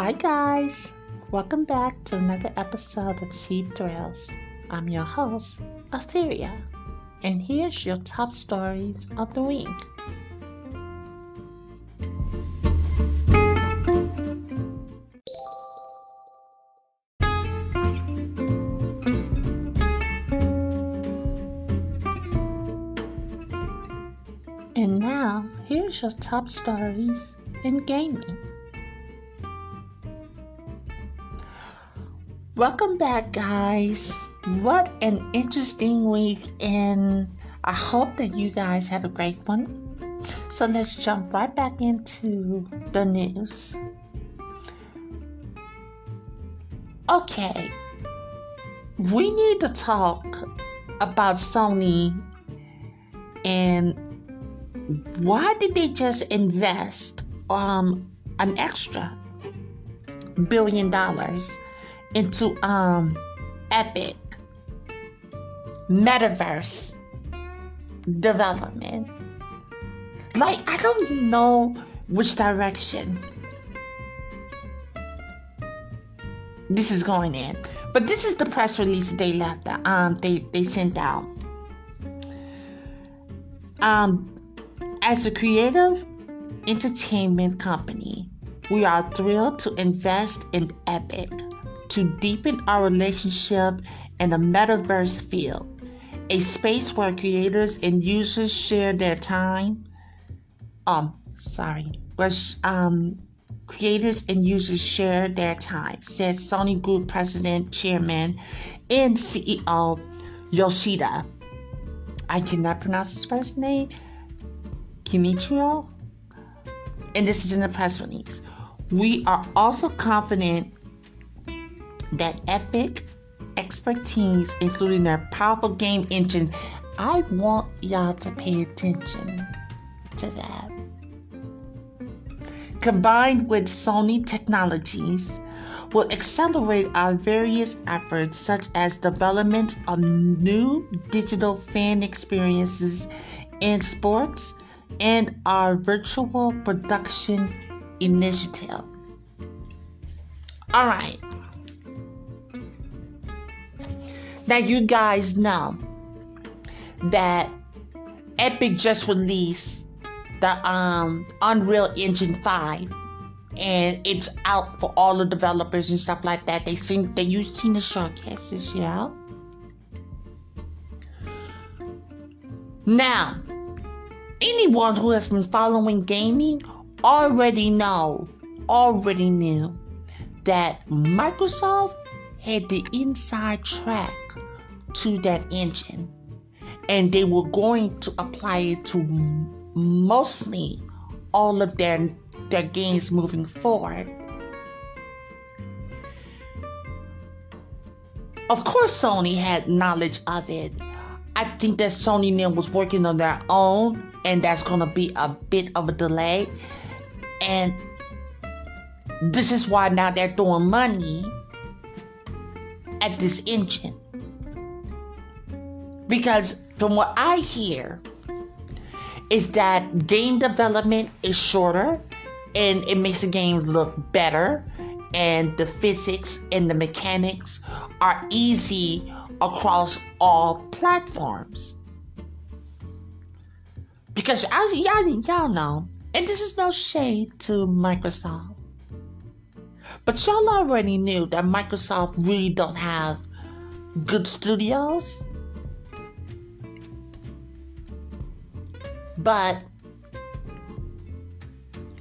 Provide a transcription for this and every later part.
Hi, guys. Welcome back to another episode of Cheap Thrills. I'm your host, Etheria, and here's your top stories of the week. And now, here's your top stories in gaming. Welcome back, guys. What an interesting week, and I hope that you guys had a great one. So let's jump right back into the news. Okay, we need to talk about Sony and why did they just invest um an extra billion dollars into um epic metaverse development. Like i don't know which direction this is going in. But this is the press release they left um they they sent out. Um as a creative entertainment company we are thrilled to invest in epic to deepen our relationship in the metaverse field, a space where creators and users share their time. Um, sorry, where um, creators and users share their time, said Sony Group President, Chairman, and CEO Yoshida. I cannot pronounce his first name. Kinichiro. And this is in the press release. We are also confident that Epic expertise, including their powerful game engine, I want y'all to pay attention to that. Combined with Sony technologies, will accelerate our various efforts, such as development of new digital fan experiences in sports and our virtual production initiative. All right. Now, you guys know that Epic just released the um, Unreal Engine 5 and it's out for all the developers and stuff like that. They seen they you seen the showcases, yeah. Now, anyone who has been following gaming already know, already knew that Microsoft had the inside track to that engine and they were going to apply it to mostly all of their their games moving forward. Of course Sony had knowledge of it. I think that Sony then was working on their own and that's gonna be a bit of a delay. And this is why now they're throwing money at this engine. Because from what I hear, is that game development is shorter and it makes the games look better and the physics and the mechanics are easy across all platforms. Because as y'all, y'all know, and this is no shade to Microsoft, but y'all already knew that Microsoft really don't have good studios. But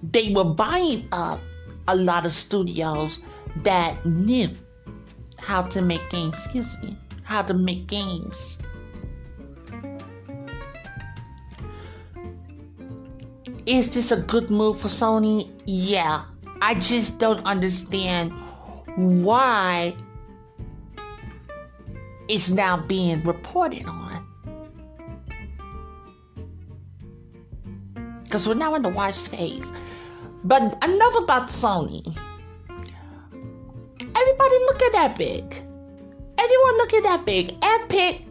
they were buying up a lot of studios that knew how to make games, excuse me, how to make games. Is this a good move for Sony? Yeah. I just don't understand why it's now being reported on. Because we're now in the watch phase. But enough about Sony. Everybody look at Epic. Everyone look at Epic. Epic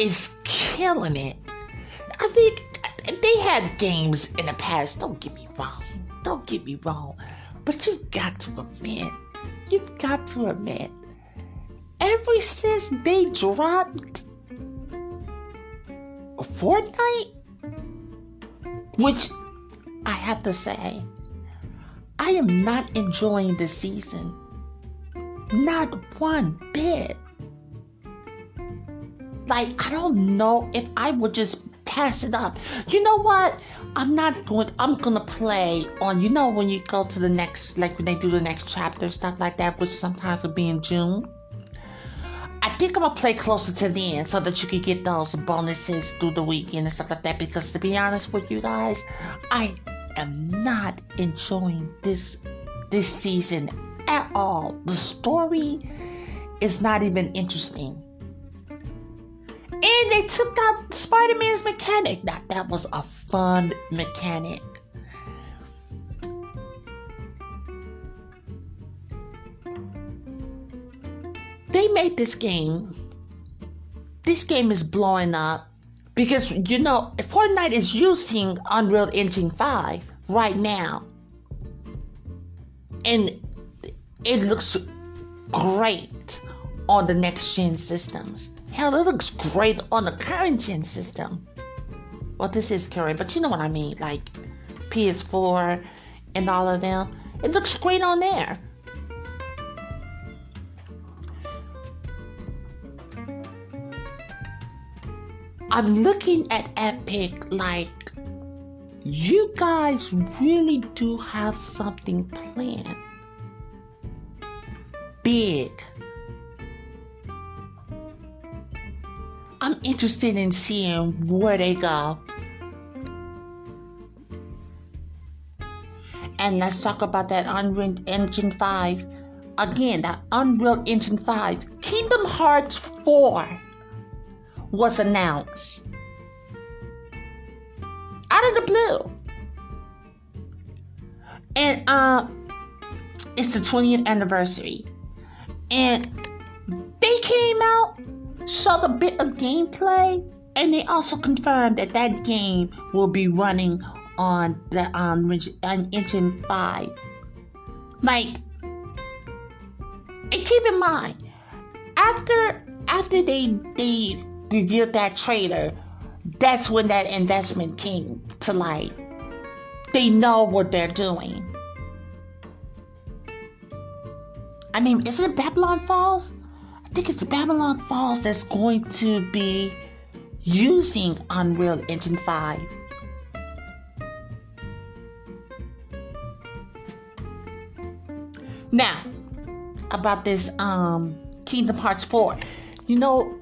is killing it. I think they had games in the past, don't get me wrong. Don't get me wrong. But you've got to admit, you've got to admit, ever since they dropped Fortnite, which I have to say, I am not enjoying the season. Not one bit. Like, I don't know if I would just pass it up. You know what? I'm not going, I'm gonna play on, you know, when you go to the next, like when they do the next chapter, stuff like that, which sometimes will be in June. I think I'm gonna play closer to the end so that you can get those bonuses through the weekend and stuff like that. Because to be honest with you guys, I am not enjoying this this season at all. The story is not even interesting. And they took out Spider Man's mechanic. Now, that was a fun mechanic. They made this game. This game is blowing up because, you know, Fortnite is using Unreal Engine 5 right now. And it looks great on the next gen systems. Hell, it looks great on the current gen system. Well, this is current, but you know what I mean, like PS4 and all of them. It looks great on there. I'm looking at Epic like you guys really do have something planned. Big. I'm interested in seeing where they go. And let's talk about that Unreal Engine 5. Again, that Unreal Engine 5. Kingdom Hearts 4 was announced. Out of the blue. And uh it's the 20th anniversary. And they came out showed a bit of gameplay, and they also confirmed that that game will be running on the um, on Engine 5. Like, and keep in mind, after after they they revealed that trailer, that's when that investment came to light. They know what they're doing. I mean, isn't it Babylon Falls? I think it's Babylon Falls that's going to be using Unreal Engine 5. Now, about this um Kingdom Hearts 4. You know,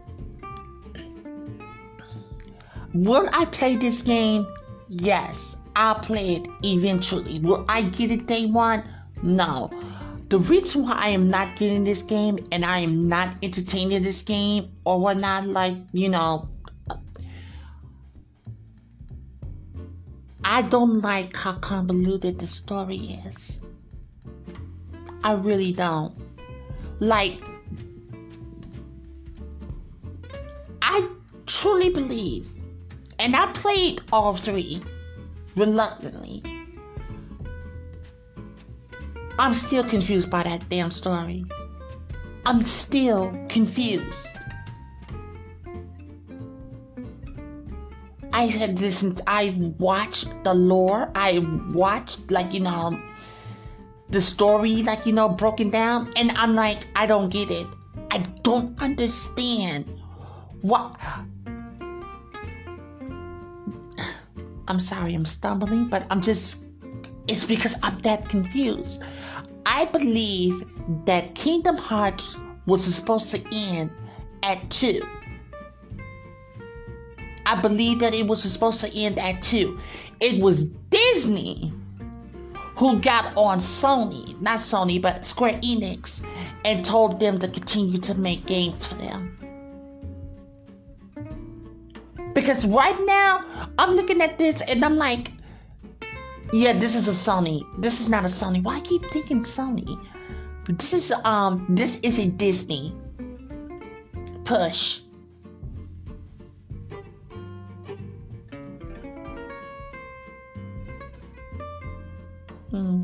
will I play this game? Yes, I'll play it eventually. Will I get it day one? No. The reason why I am not getting this game and I am not entertaining this game or whatnot, like, you know, I don't like how convoluted the story is. I really don't. Like, I truly believe, and I played all three reluctantly. I'm still confused by that damn story. I'm still confused. I had listened, I watched the lore, I watched, like, you know, the story, like, you know, broken down, and I'm like, I don't get it. I don't understand what. I'm sorry, I'm stumbling, but I'm just. It's because I'm that confused. I believe that Kingdom Hearts was supposed to end at 2. I believe that it was supposed to end at 2. It was Disney who got on Sony, not Sony, but Square Enix, and told them to continue to make games for them. Because right now, I'm looking at this and I'm like, yeah, this is a Sony. This is not a Sony. Why I keep thinking Sony? But This is um this is a Disney push. Hmm.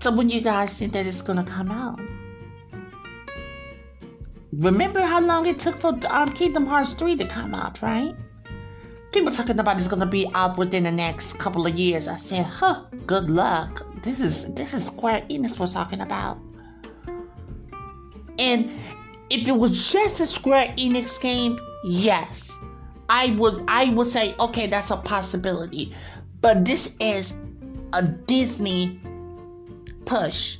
So when you guys think that it's gonna come out? Remember how long it took for um, Kingdom Hearts 3 to come out, right? People talking about it's gonna be out within the next couple of years. I said, huh, good luck. This is this is Square Enix we're talking about. And if it was just a Square Enix game, yes. I would I would say, okay, that's a possibility. But this is a Disney push.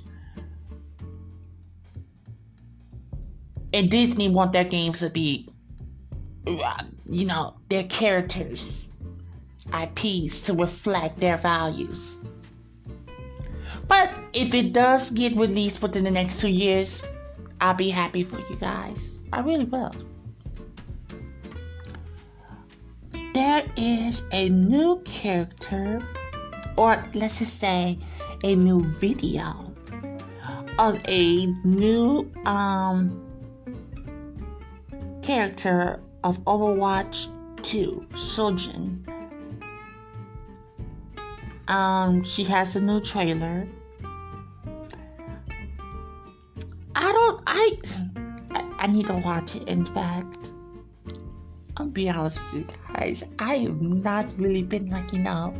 And Disney want their games to be, you know, their characters, IPs to reflect their values. But if it does get released within the next two years, I'll be happy for you guys. I really will. There is a new character, or let's just say a new video of a new um, character of Overwatch 2, Sojourn. Um, she has a new trailer. I don't. I. I, need to watch it. In fact, I'll be honest with you guys. I have not really been like you know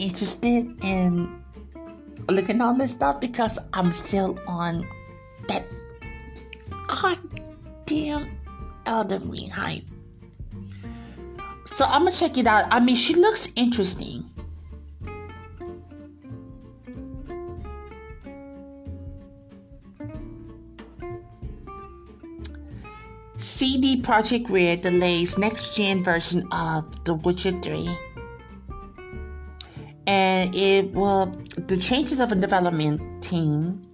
interested in looking all this stuff because I'm still on that goddamn Elden Ring hype. So I'm gonna check it out. I mean, she looks interesting. CD Projekt Red delays next gen version of The Witcher 3 and it will the changes of a development team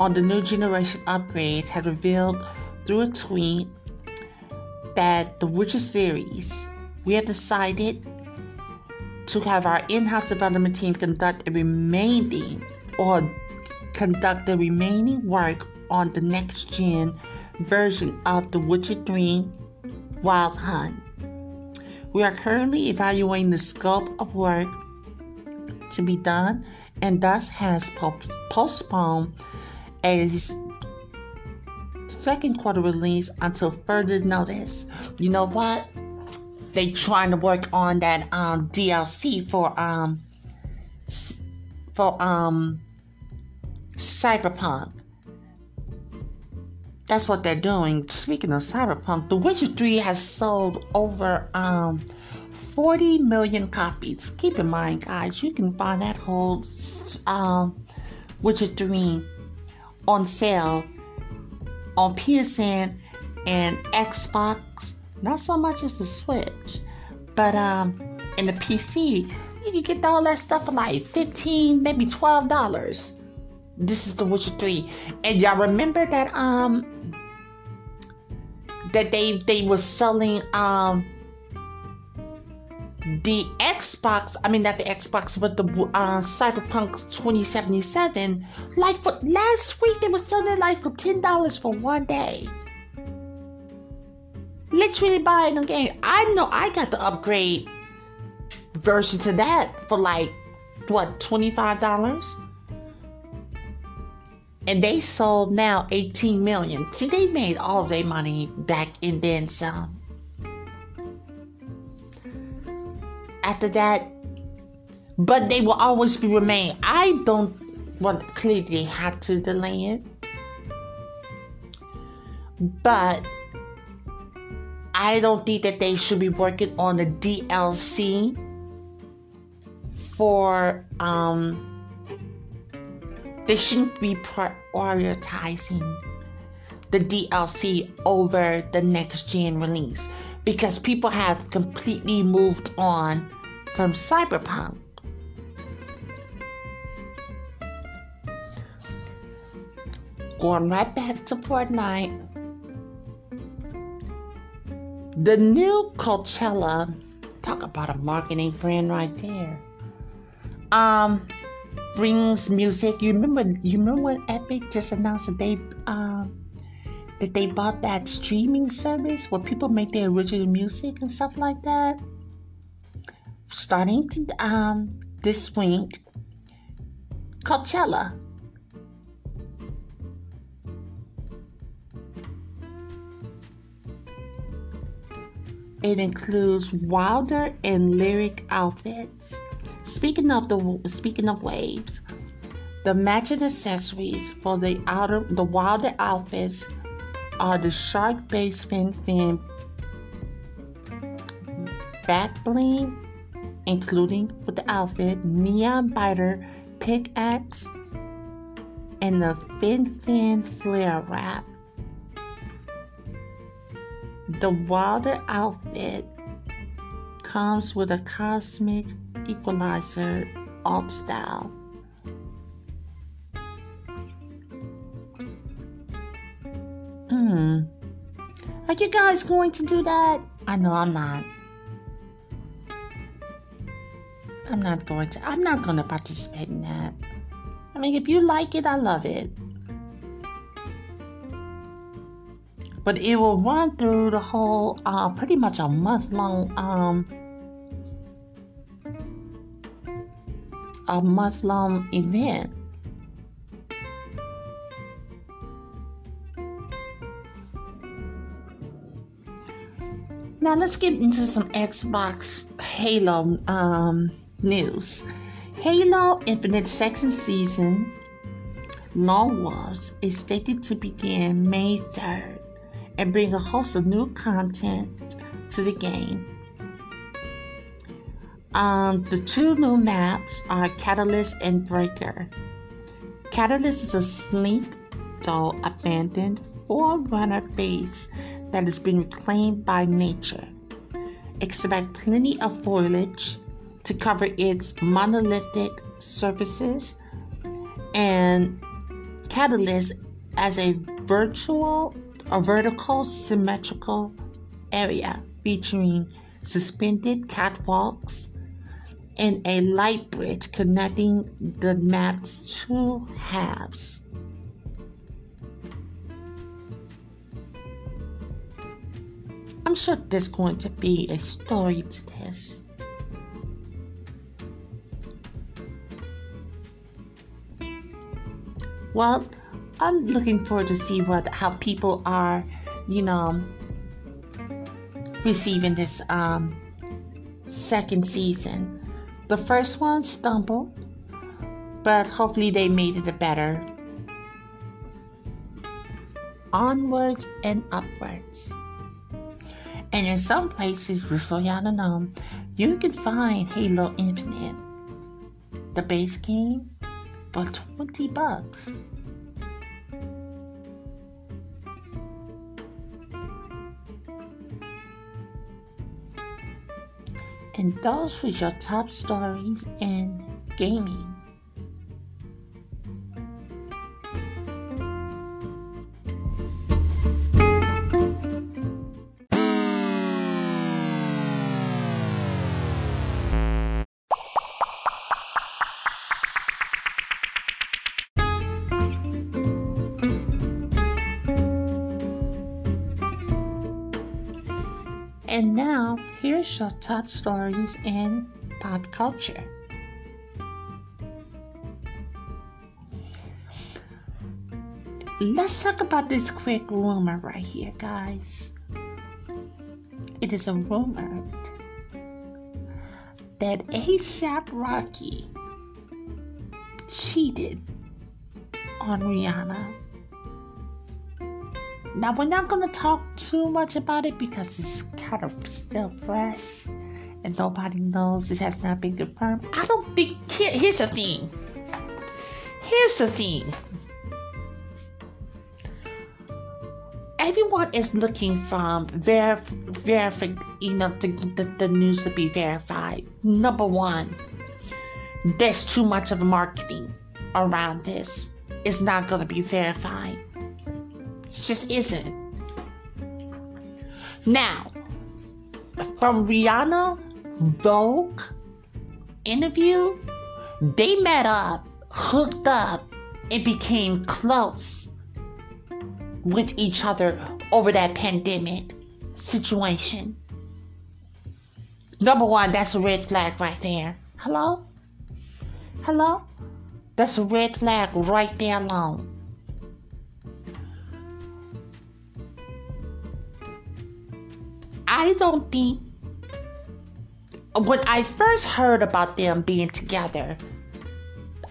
on the new generation upgrade had revealed through a tweet that the Witcher series we have decided to have our in-house development team conduct the remaining or conduct the remaining work on the next gen version of the Witcher 3 Wild Hunt. We are currently evaluating the scope of work to be done and thus has postponed a second quarter release until further notice. You know what? They trying to work on that um, DLC for um for um Cyberpunk. That's what they're doing. Speaking of Cyberpunk, The Witcher 3 has sold over um 40 million copies. Keep in mind, guys, you can find that whole um Witcher 3 on sale on PSN and Xbox. Not so much as the Switch, but um in the PC, you can get all that stuff for like 15, maybe 12 dollars. This is The Witcher 3. And y'all remember that um that they they were selling um the Xbox, I mean not the Xbox, but the uh, Cyberpunk 2077. Like for last week, they were selling it like for ten dollars for one day. Literally buying the game. I know I got the upgrade version to that for like what twenty five dollars and they sold now 18 million. See, they made all their money back and then some. After that, but they will always be remain. I don't well clearly had to delay it. But I don't think that they should be working on the DLC for um they shouldn't be prioritizing the DLC over the next gen release because people have completely moved on from Cyberpunk. Going right back to Fortnite. The new Coachella, talk about a marketing friend right there. Um, brings music. You remember? You remember when Epic just announced that they um, that they bought that streaming service where people make their original music and stuff like that. starting to, um, this week, Coachella. It includes wilder and lyric outfits. Speaking of the speaking of waves, the matching accessories for the outer the wilder outfits are the shark base fin fin back bling, including with the outfit, neon biter pickaxe, and the fin fin flare wrap. The Wilder outfit comes with a cosmic equalizer alt style. Hmm. Are you guys going to do that? I know I'm not. I'm not going to. I'm not going to participate in that. I mean, if you like it, I love it. but it will run through the whole, uh, pretty much a month long, um, a month long event. Now let's get into some Xbox Halo um, news. Halo Infinite second season Lone Wolves is stated to begin May 3rd and bring a host of new content to the game. Um, the two new maps are Catalyst and Breaker. Catalyst is a sleek, though abandoned forerunner base that has been reclaimed by nature. Expect plenty of foliage to cover its monolithic surfaces and Catalyst as a virtual a vertical symmetrical area featuring suspended catwalks and a light bridge connecting the map's two halves. Sure there's going to be a story to this. Well, I'm looking forward to see what how people are, you know, receiving this um, second season. The first one stumbled, but hopefully they made it better. Onwards and upwards. And in some places, just so y'all to know, you can find Halo Infinite, the base game, for 20 bucks. And those were your top stories in gaming. Top stories in pop culture. Let's talk about this quick rumor right here, guys. It is a rumor that ASAP Rocky cheated on Rihanna now, we're not going to talk too much about it because it's kind of still fresh and nobody knows. It has not been confirmed. I don't think. here's the thing. Here's the thing. Everyone is looking from ver- verify, you know, the, the, the news to be verified. Number one, there's too much of marketing around this. It's not going to be verified It just isn't. Now, from Rihanna Vogue interview, they met up, hooked up, and became close with each other over that pandemic situation. Number one, that's a red flag right there. Hello? Hello? That's a red flag right there alone. I don't think when I first heard about them being together,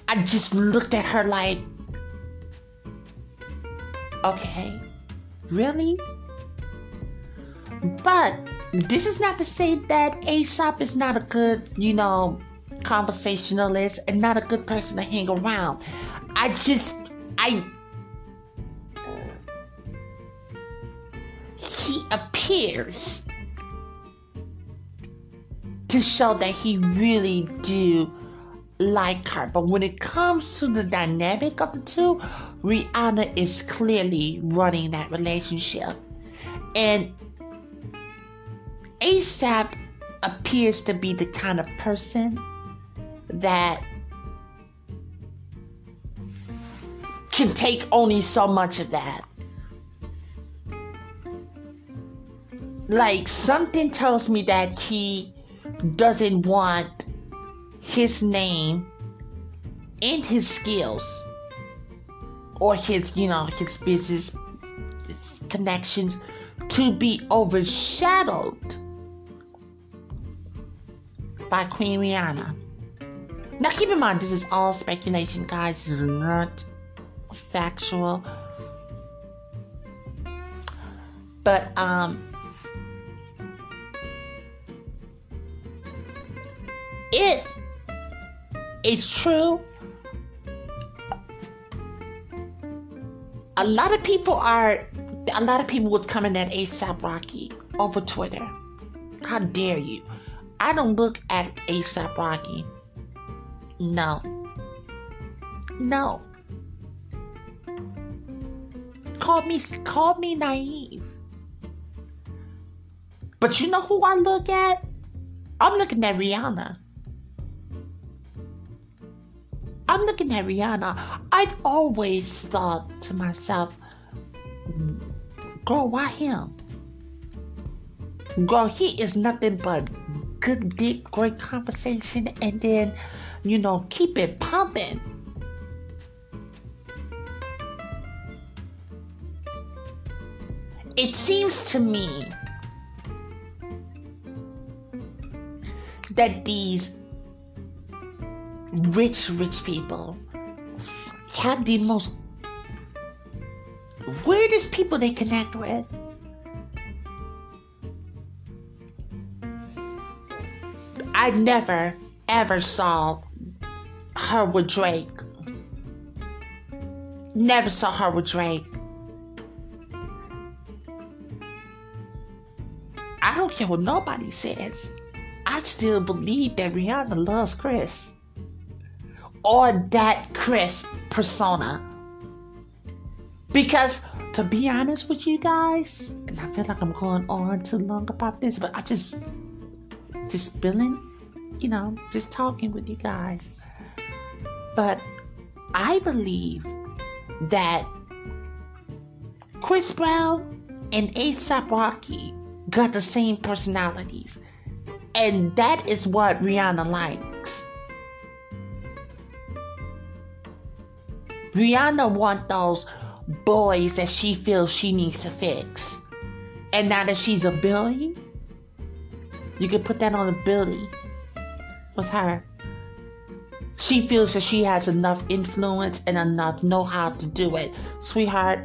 I just looked at her like, okay, really? But this is not to say that ASAP is not a good, you know, conversationalist and not a good person to hang around. I just, I. He appears to show that he really do like her. But when it comes to the dynamic of the two, Rihanna is clearly running that relationship. And ASAP appears to be the kind of person that can take only so much of that. Like something tells me that he doesn't want his name and his skills or his, you know, his business his connections to be overshadowed by Queen Rihanna. Now, keep in mind, this is all speculation, guys. This is not factual. But, um, if it's true, a lot of people are, a lot of people would come in that ASAP Rocky over Twitter. How dare you? I don't look at ASAP Rocky. No. No. Call me call me naive. But you know who I look at? I'm looking at Rihanna. I'm looking at Rihanna. I've always thought to myself, girl, why him? Girl, he is nothing but good, deep, great conversation, and then, you know, keep it pumping. It seems to me that these rich, rich people have the most weirdest people they connect with. I never ever saw her with Drake. Never saw her with Drake. I don't care what nobody says. I still believe that Rihanna loves Chris. Or that Chris persona. Because to be honest with you guys, and I feel like I'm going on too long about this, but I just just spilling you know, just talking with you guys. But I believe that Chris Brown and ASAP Rocky got the same personalities. And that is what Rihanna likes. Rihanna want those boys that she feels she needs to fix. And now that she's a Billy, you can put that on a Billy with her. She feels that she has enough influence and enough know how to do it. Sweetheart,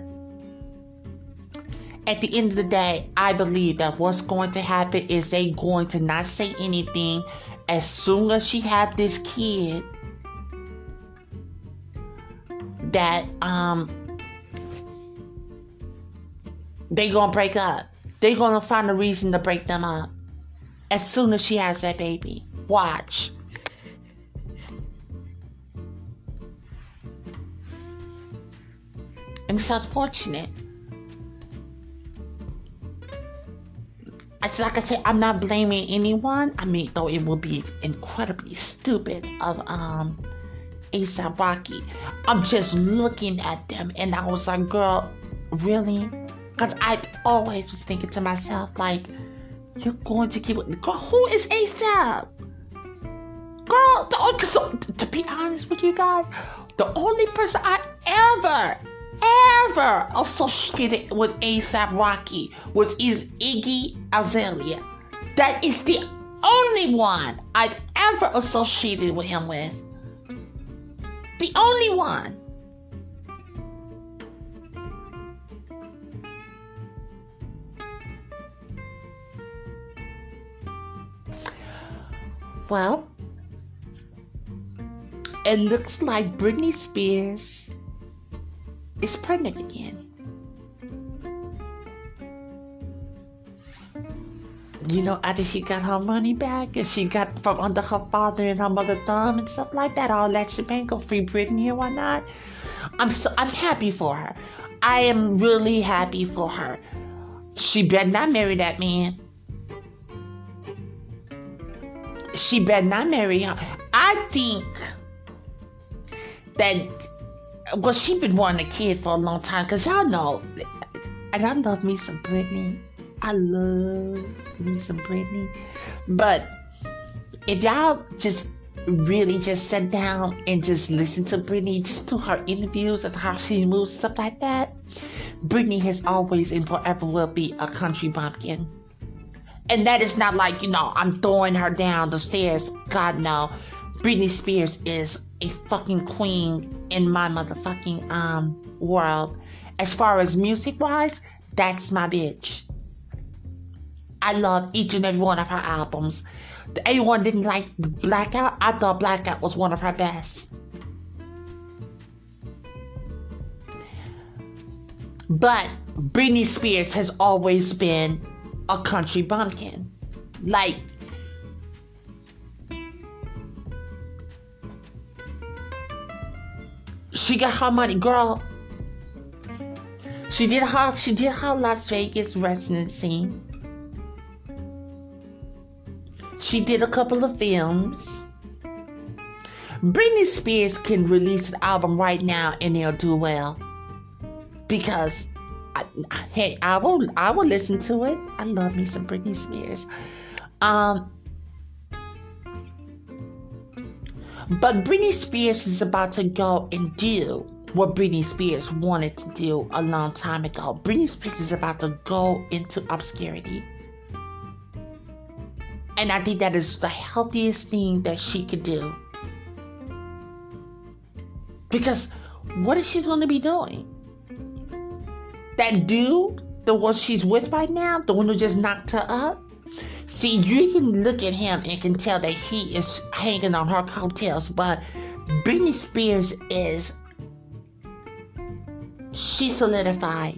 at the end of the day, I believe that what's going to happen is they going to not say anything as soon as she had this kid that um they gonna break up. They gonna find a reason to break them up as soon as she has that baby. Watch. And it's unfortunate. It's like I said, I'm not blaming anyone. I mean, though it would be incredibly stupid of um ASAP Rocky. I'm just looking at them and I was like, girl, really? Because I always was thinking to myself, like, You're going to keep girl. Who is ASAP? Girl, the, so, to be honest with you guys, the only person I ever, ever associated with ASAP Rocky was is Iggy Azalea. That is the only one I've ever associated with him with. The only one. Well, it looks like Britney Spears is pregnant again. You know, after she got her money back and she got from under her father and her mother thumb and stuff like that, all that shebang, go free Britney and whatnot. I'm so I'm happy for her. I am really happy for her. She better not marry that man she better not marry him. I think that well, she been wanting a kid for a long time because y'all know, and I love me some Britney. I love me some Britney, but if y'all just really just sit down and just listen to Britney, just do her interviews and how she moves, stuff like that. Britney has always and forever will be a country bumpkin. And that is not like, you know, I'm throwing her down the stairs. God, no. Britney Spears is a fucking queen in my motherfucking um world. As far as music wise, that's my bitch. I love each and every one of her albums. Everyone didn't like Blackout. I thought Blackout was one of her best. But Britney Spears has always been a country bumpkin. Like, she got her money, girl. She did her she did her Las Vegas residency. She did a couple of films. Britney Spears can release an album right now and it'll do well. Because I, hey, I will I will listen to it. I love me some Britney Spears. Um But Britney Spears is about to go and do what Britney Spears wanted to do a long time ago. Britney Spears is about to go into obscurity. And I think that is the healthiest thing that she could do. Because what is she going to be doing? That dude, the one she's with right now, the one who just knocked her up, see, you can look at him and can tell that he is hanging on her coattails, but Britney Spears is, she solidified.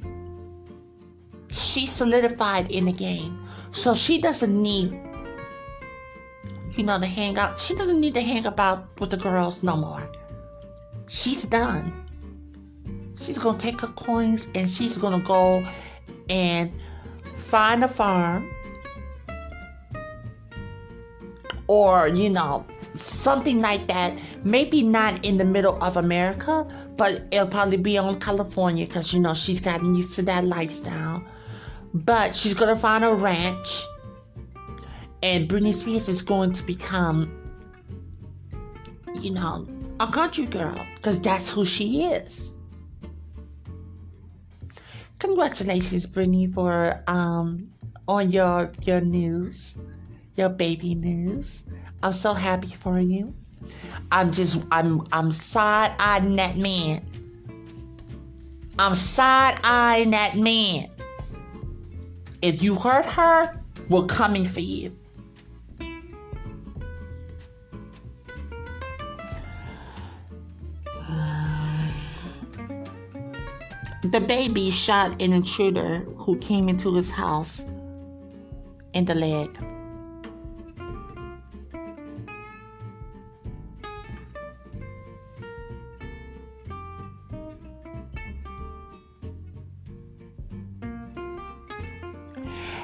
She solidified in the game. So she doesn't need, you know, to hang out. She doesn't need to hang about with the girls no more. She's done. She's gonna take her coins and she's gonna go and find a farm or you know something like that maybe not in the middle of america but it'll probably be on california because you know she's gotten used to that lifestyle but she's gonna find a ranch and Britney Spears is going to become you know a country girl because that's who she is congratulations, Britney, for um on your your news, your baby news. I'm so happy for you. I'm just I'm I'm side eyeing that man. I'm side eyeing that man. If you hurt her, we're coming for you. DaBaby shot an intruder who came into his house in the leg.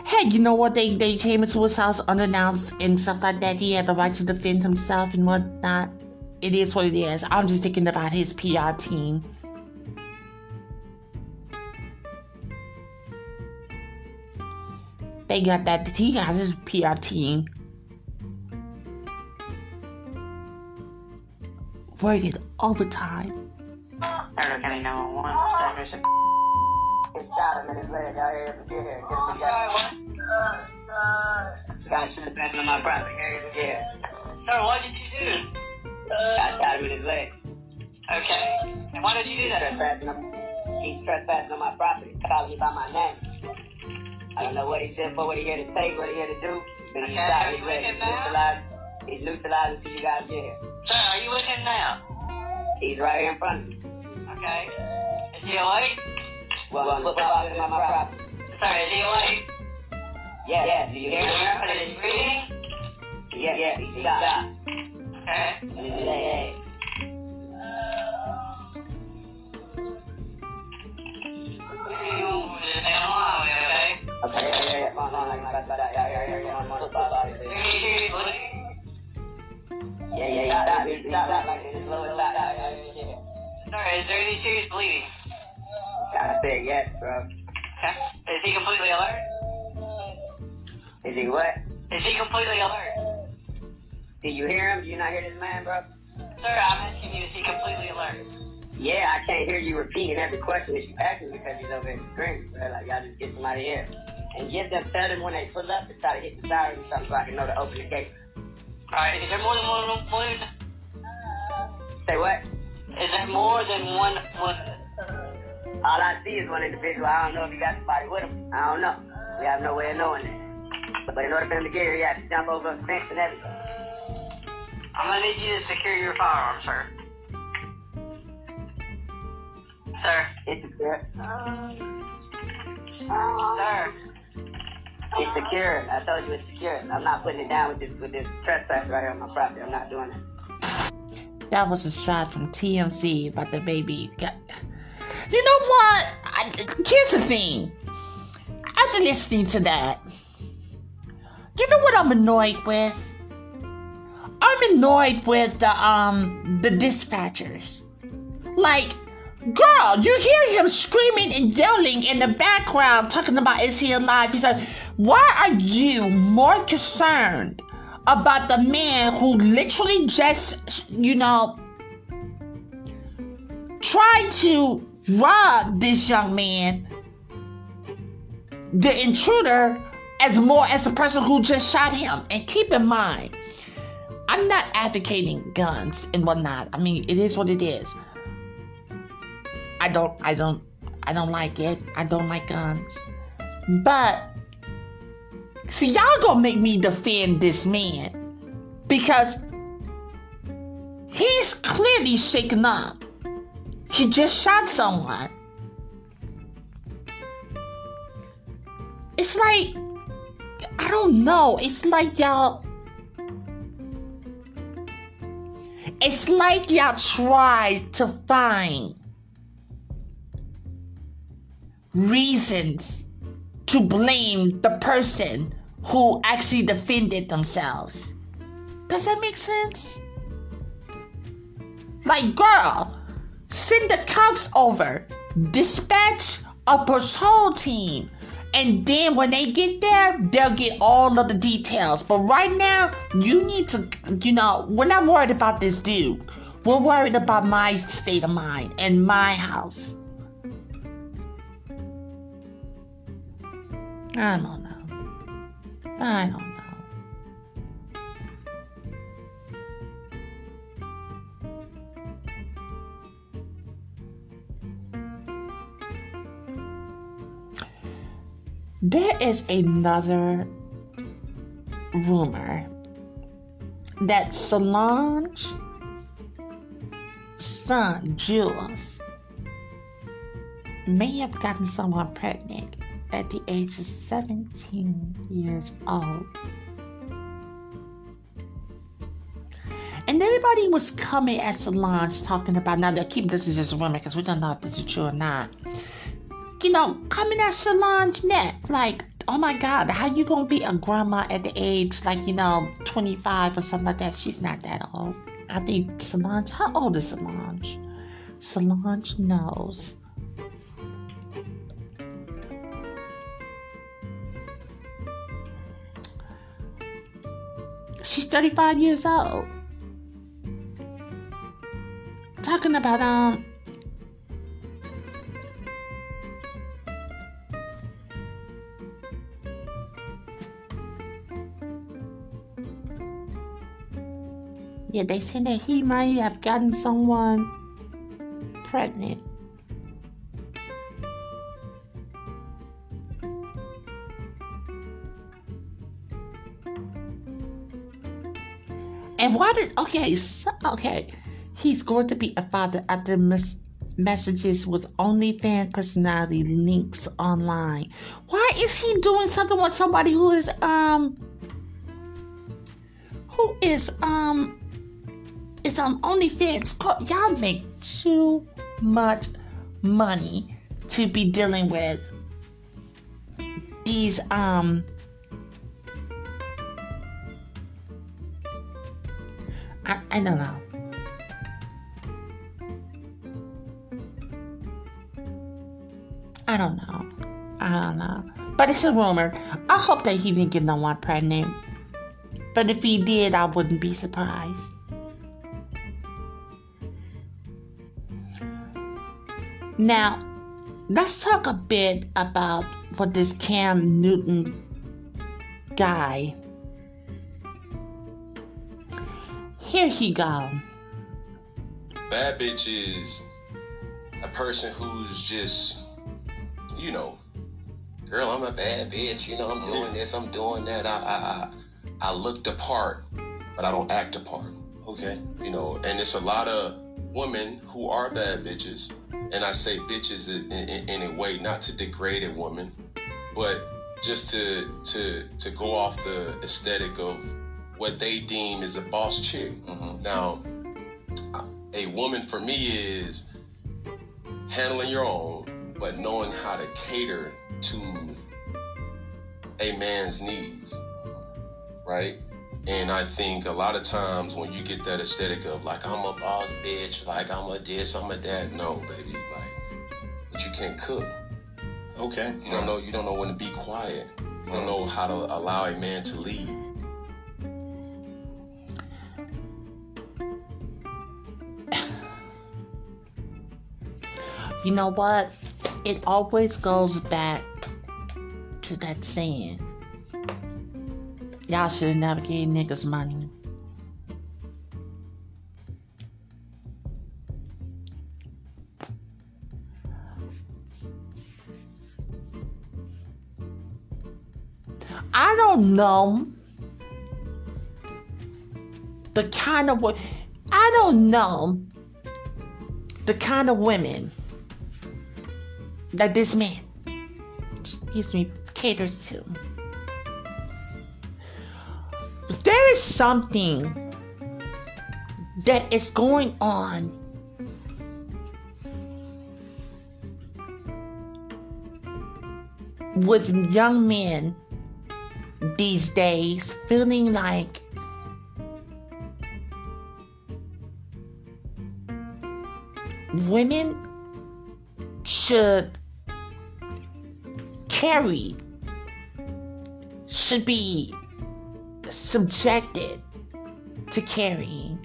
Hey, you know what? They they came into his house unannounced and stuff like that. He had the right to defend himself and whatnot. It is what it is. I'm just thinking about his PR team. They got that. He got his PR team working overtime. Turtle County 911. Service. It's shot him in his leg out here. Get here. Get him together. Guy should have been on my property. Here, here. Sir, what did you do? I shot. Okay. And why did you do that? He's trespassing on my property, calling me by my name. I don't know what he said for, what he here to say, what he here to do. Then he Okay, shot are his you leg. with him He's neutralized. He's neutralized until you guys get here. Sir, are you with him now? He's right here in front of me. Okay. Is he awake? Well, I'm football on my property. Sir, is he awake? Yeah, yeah. Do you hear Is me? he breathing? Yeah, yeah. He's shot. Okay. In his leg. You just stay on the highway, okay? Okay, yeah, yeah, yeah. Yeah, yeah, yeah, yeah. Sir, is there any serious bleeding? Gotta say yes, bro. Okay. Is he completely alert? Is he what? Is he completely alert? Did you hear him? Do you not hear this man, bro? Sir, I'm asking you, is he completely alert? Yeah, I can't hear you repeating every question that you ask me because he's over there screaming, bro. Like, y'all just get somebody here. And get them, tell them when they pull up to try to hit the siren or something so I can know to open the gate. Alright, is there more than one balloon? Say what? Is there more than one one? All I see is one individual. I don't know if you got somebody with him. I don't know. We have no way of knowing that. But in order for him to get here, he has to jump over a fence and everything. I'm gonna need you to secure your firearm, sir. Sir. It's secure. Sir. It's secure. I told you it's secure. I'm not putting it down with this with this trespass right here on my property. I'm not doing it. That was a shot from TMZ about DaBaby. You know what? I, here's the thing. After listening to that, you know what I'm annoyed with? I'm annoyed with the um the dispatchers. Like, girl, you hear him screaming and yelling in the background, talking about is he alive? He's like, why are you more concerned about the man who literally just, you know, tried to rob this young man, the intruder, as more as a person who just shot him? And keep in mind, I'm not advocating guns and whatnot. I mean, it is what it is. I don't, I don't, I don't like it. I don't like guns. But see, y'all gonna make me defend this man because he's clearly shaken up. He just shot someone. It's like I don't know. It's like y'all. It's like y'all tried to find reasons to blame the person who actually defended themselves. Does that make sense? Like, girl, send the cops over, dispatch a patrol team, and then when they get there, they'll get all of the details. But right now, you need to, you know, we're not worried about this dude. We're worried about my state of mind and my house. I don't know. I don't know. There is another rumor that Solange son, Julez, may have gotten someone pregnant at the age of 17 years old. And everybody was coming at Solange talking about, now they're keeping this is just a rumor because we don't know if this is true or not. You know, coming at Solange net, like, oh my God, how you gonna be a grandma at the age, like, you know, 25 or something like that? She's not that old. I think Solange, how old is Solange? Solange Knowles. She's 35 years old. Talking about um Yeah, they say that he might have gotten someone pregnant. Why did okay, so, okay, he's going to be a father after mes- messages with OnlyFans personality links online. Why is he doing something with somebody who is um who is um is on OnlyFans? Y'all make too much money to be dealing with these um I, I don't know. I don't know. I don't know. But it's a rumor. I hope that he didn't get no one pregnant. But if he did, I wouldn't be surprised. Now, let's talk a bit about what this Cam Newton guy. Here he go. Bad bitch is a person who's just, you know, girl, I'm a bad bitch. You know, I'm doing this, I'm doing that. I, I, I, I look the part, but I don't act the part. Okay. You know, and it's a lot of women who are bad bitches, and I say bitches in, in, in a way not to degrade a woman, but just to to to go off the aesthetic of what they deem is a boss chick. Mhm. Now, a woman for me is handling your own, but knowing how to cater to a man's needs, right? And I think a lot of times when you get that aesthetic of like I'm a boss bitch, like I'm a this, I'm a that, no, baby, like, but you can't cook. Okay. You don't know. You don't know when to be quiet. You don't know how to allow a man to lead. You know what? It always goes back to that saying. Y'all should have never gave niggas money. I don't know the kind of I don't know the kind of women that this man excuse me caters to. There is something that is going on with young men these days feeling like women should carry should be subjected to carrying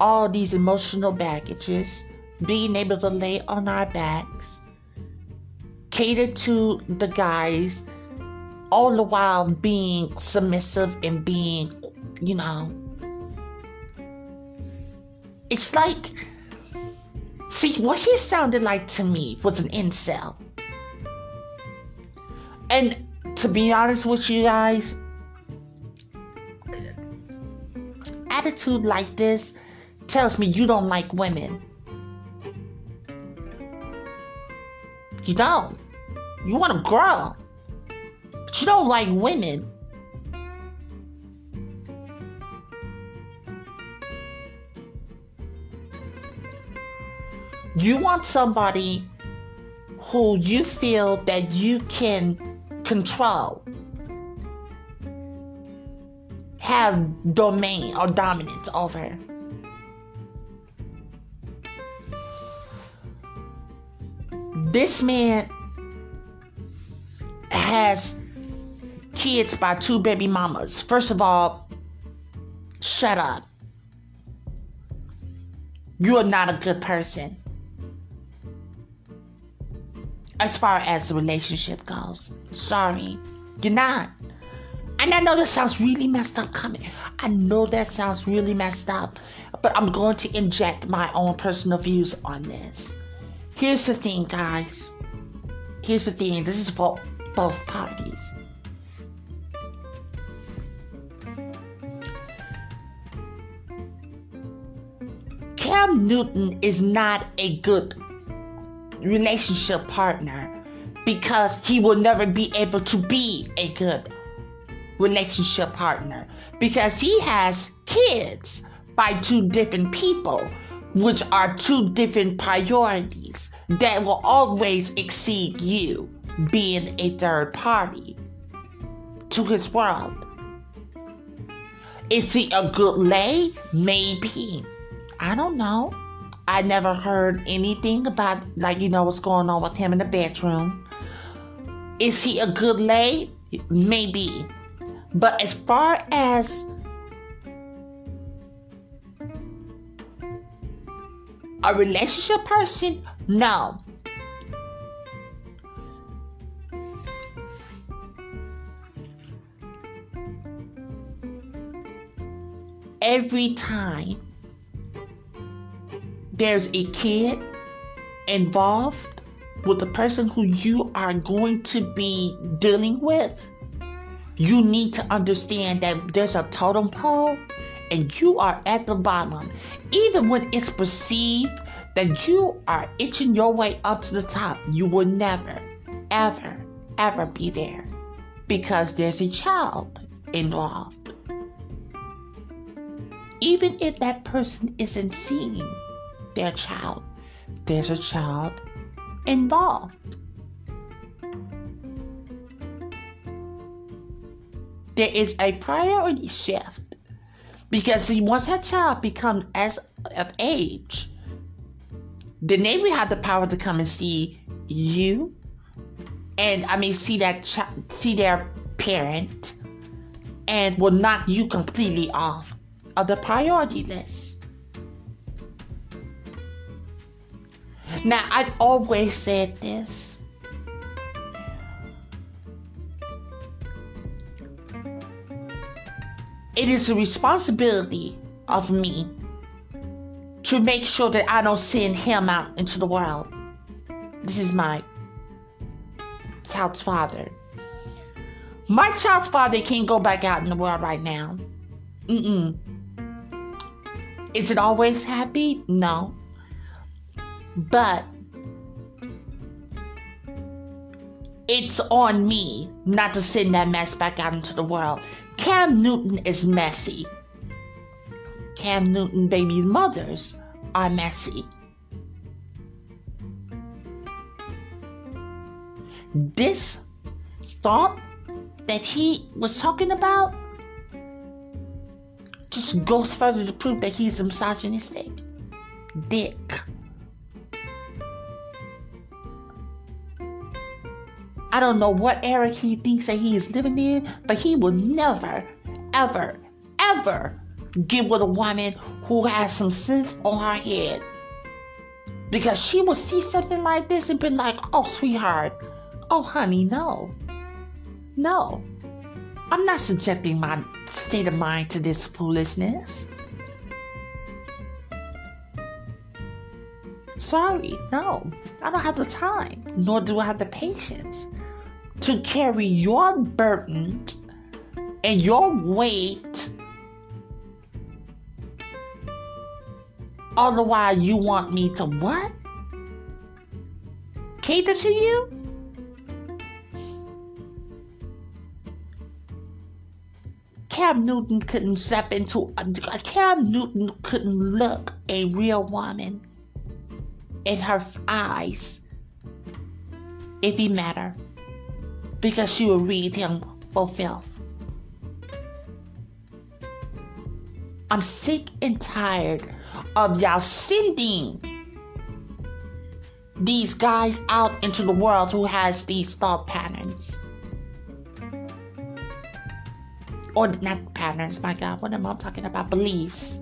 all these emotional baggages, being able to lay on our backs, cater to the guys, all the while being submissive and being, you know, it's like, see, what he sounded like to me was an incel. And to be honest with you guys, attitude like this tells me you don't like women. You don't. You want a girl, but you don't like women. You want somebody who you feel that you can control, have domain or dominance over. This man has kids by two baby mamas. First of all, shut up. You are not a good person. As far as the relationship goes. Sorry. You're not. And I know that sounds really messed up coming. I know that sounds really messed up. But I'm going to inject my own personal views on this. Here's the thing, guys. Here's the thing. This is for both parties. Cam Newton is not a good relationship partner because he will never be able to be a good relationship partner because he has kids by two different people, which are two different priorities that will always exceed you being a third party to his world. Is he a good lay? Maybe. I don't know. I never heard anything about, like, you know, what's going on with him in the bedroom. Is he a good lay? Maybe. But as far as a relationship person, no. Every time there's a kid involved with the person who you are going to be dealing with, you need to understand that there's a totem pole and you are at the bottom. Even when it's perceived that you are itching your way up to the top, you will never, ever, ever be there because there's a child involved. Even if that person isn't seeing their child. There's a child involved. There is a priority shift because once that child becomes as of age, they will have the power to come and see you, and I mean see that see their parent, and will knock you completely off of the priority list. Now, I've always said this. It is a responsibility of me to make sure that I don't send him out into the world. This is my child's father. My child's father can't go back out in the world right now. Mm-mm. Is it always happy? No. But it's on me not to send that mess back out into the world. Cam Newton is messy. Cam Newton baby's mothers are messy. This thought that he was talking about just goes further to prove that he's misogynistic dick. Don't know what era he thinks that he is living in, but he will never, ever, ever get with a woman who has some sense on her head. Because she will see something like this and be like, oh, sweetheart, oh, honey, no. No. I'm not subjecting my state of mind to this foolishness. Sorry, no. I don't have the time, nor do I have the patience to carry your burden and your weight. Otherwise, you want me to what? Cater to you? Cam Newton couldn't step into a, Cam Newton couldn't look a real woman in her eyes if he met her because she will read him for. I'm sick and tired of y'all sending these guys out into the world who has these thought patterns. or not patterns, my God, what am I talking about? Beliefs.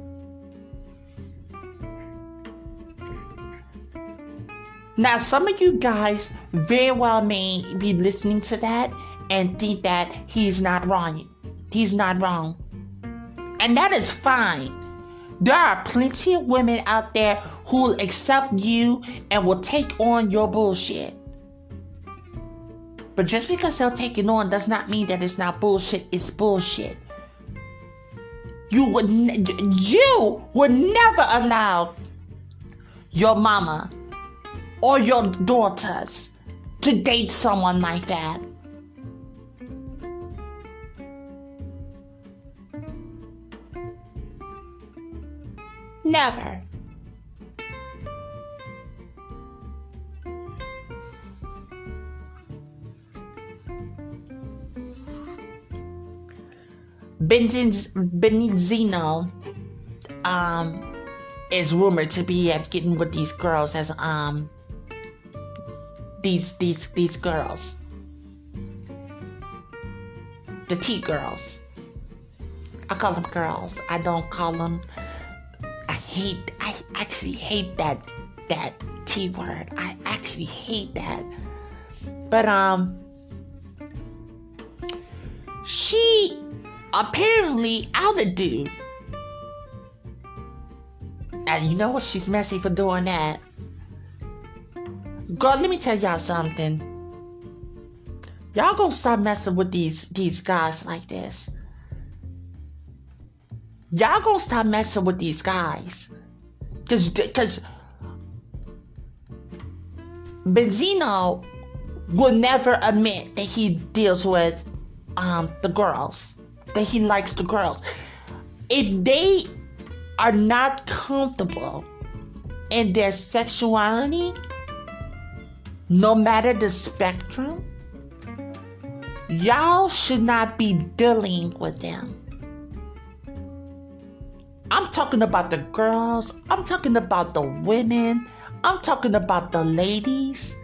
Now, some of you guys very well may be listening to that and think that he's not wrong. He's not wrong. And that is fine. There are plenty of women out there who will accept you and will take on your bullshit. But just because they'll take it on does not mean that it's not bullshit. It's bullshit. You would ne- you would never allow your mama or your daughters to date someone like that. Never. Benzino um, is rumored to be getting with these girls as um these these these girls, the T girls. I call them girls. I don't call them. I hate. I actually hate that that T word. I actually hate that. But um, she apparently out a dude. And you know what? She's messy for doing that. Girl, let me tell y'all something. Y'all gonna stop messing with these these guys like this. Y'all gonna stop messing with these guys. Cause cause Benzino will never admit that he deals with um the girls. That he likes the girls. If they are not comfortable in their sexuality, no matter the spectrum, y'all should not be dealing with them. I'm talking about the girls, I'm talking about the women, I'm talking about the ladies.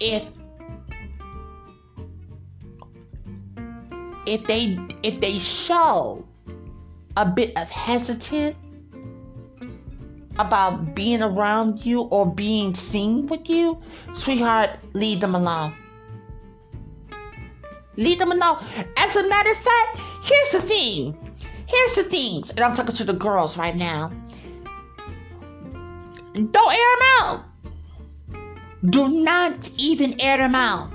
If if they if they show a bit of hesitant about being around you or being seen with you, sweetheart, leave them alone. Leave them alone. As a matter of fact, here's the thing. Here's the things, and I'm talking to the girls right now. Don't air them out. Do not even air them out.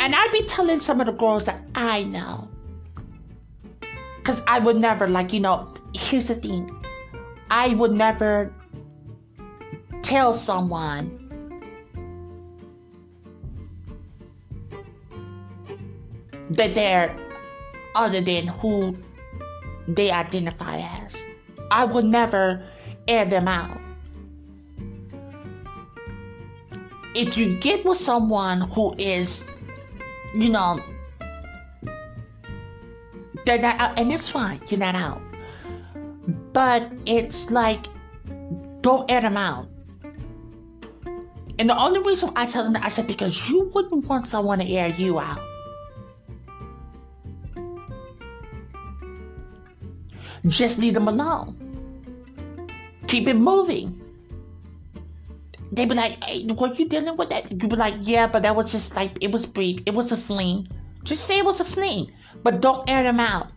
And I'd be telling some of the girls that I know. Because I would never, like, you know, here's the thing I would never tell someone that they're other than who they identify as. I would never air them out. If you get with someone who is, you know, they're not out, and it's fine, you're not out. But it's like, don't air them out. And the only reason I tell them that, I said, because you wouldn't want someone to air you out. Just leave them alone. Keep it moving. They be like, hey, were you dealing with that? You be like, yeah, but that was just like, it was brief. It was a fling. Just say it was a fling, but don't air them out.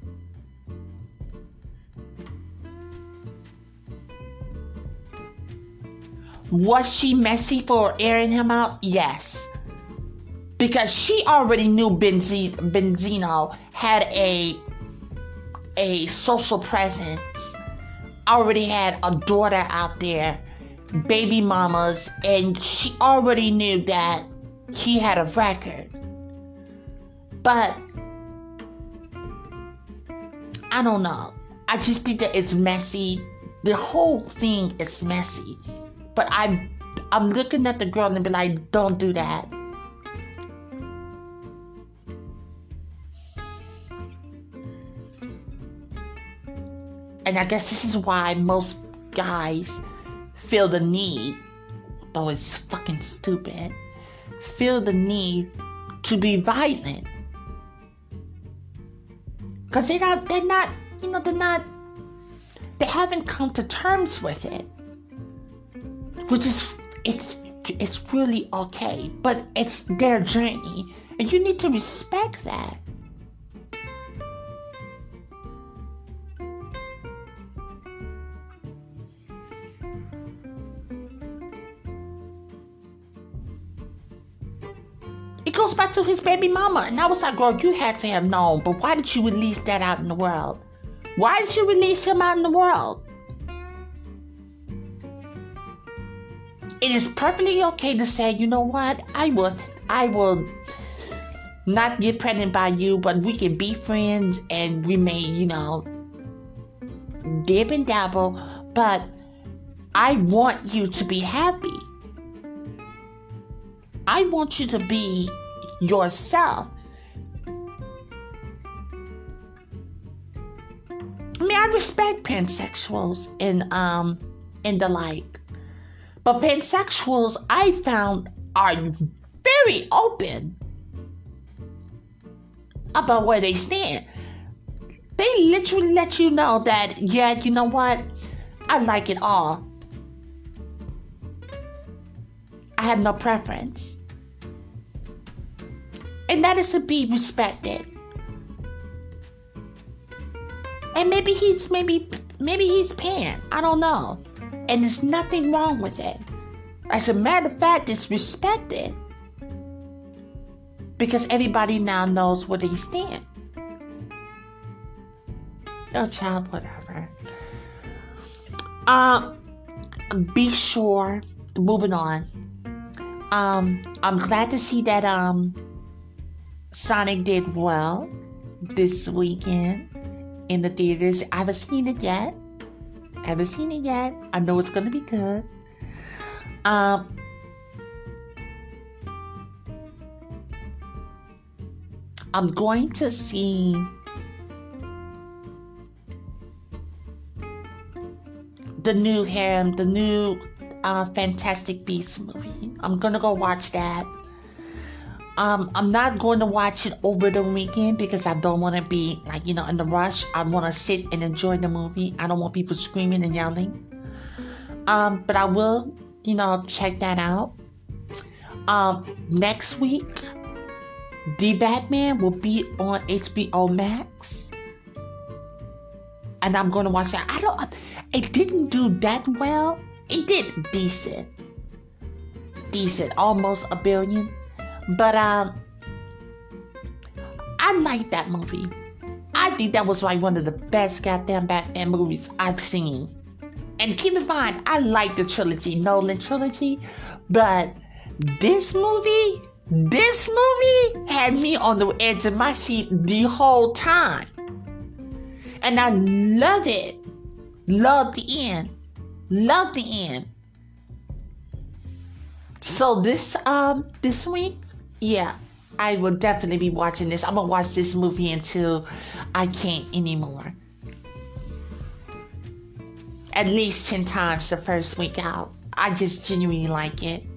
Was she messy for airing him out? Yes. Because she already knew Benzi- Benzino had a a social presence, already had a daughter out there, baby mamas, and she already knew that he had a record. But I don't know. I just think that it's messy. The whole thing is messy. But I I'm looking at the girl and be like, don't do that. And I guess this is why most guys feel the need, though it's fucking stupid, feel the need to be violent. Because they don't, they're not, you know, they're not, they haven't come to terms with it. Which is, it's, it's really okay. But it's their journey. And you need to respect that. It goes back to his baby mama. And I was like, girl, you had to have known, but why did you release that out in the world? Why did you release him out in the world? Is perfectly okay to say, you know what, I will I will not get pregnant by you, but we can be friends and we may, you know, dib and dabble, but I want you to be happy. I want you to be yourself. I mean, I respect pansexuals and um and the like, but pansexuals I found are very open about where they stand. They literally let you know that yeah, you know what, I like it all. I have no preference. And that is to be respected. And maybe he's maybe maybe he's pan. I don't know. And there's nothing wrong with it. As a matter of fact, it's respected. Because everybody now knows where they stand. Oh child, whatever. Uh be sure moving on um, I'm glad to see that um, Sonic did well this weekend in the theaters. I haven't seen it yet. Haven't seen it yet. I know it's gonna be good. Um, I'm going to see the new harem, the new uh, Fantastic Beasts movie. I'm gonna go watch that. Um, I'm not going to watch it over the weekend because I don't want to be like you know in the rush. I want to sit and enjoy the movie. I don't want people screaming and yelling. Um, but I will, you know, check that out. Um, next week, The Batman will be on HBO Max, and I'm going to watch that. I don't. It didn't do that well it did decent. Decent, almost a billion. But um I like that movie. I think that was like one of the best goddamn Batman movies I've seen. And keep in mind, I like the trilogy, Nolan trilogy, but this movie, this movie had me on the edge of my seat the whole time. And I love it. Love the end. Love the end. So this um this week, yeah, I will definitely be watching this. I'm gonna watch this movie until I can't anymore. At least ten times the first week out. I just genuinely like it.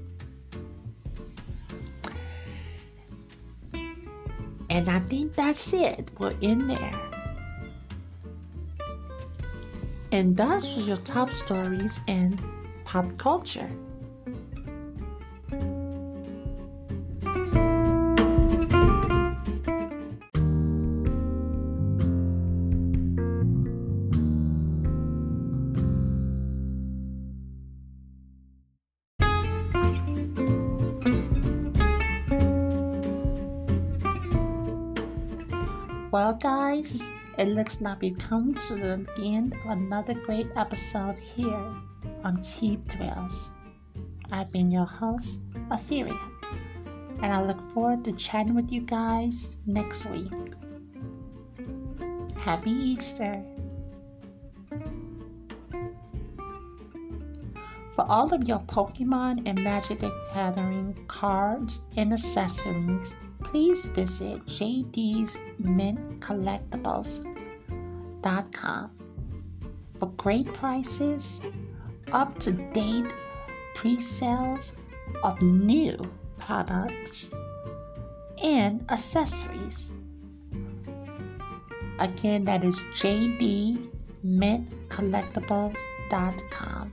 And I think that's it. We're in there. And those were your top stories in pop culture. It looks like we've come to the end of another great episode here on Cheap Thrills. I've been your host, Etheria, and I look forward to chatting with you guys next week. Happy Easter! For all of your Pokemon and Magic the Gathering cards and accessories, please visit jdsmintcollectibles.com for great prices, up to date pre sales of new products, and accessories. Again, that is jdmintcollectible.com.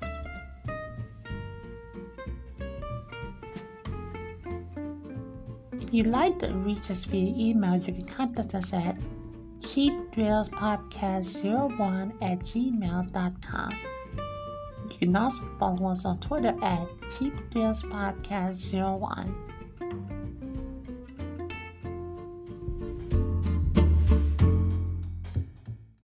If you'd like to reach us via email, you can contact us at cheapthrillspodcast01 at gmail.com. You can also follow us on Twitter at cheapthrillspodcast01.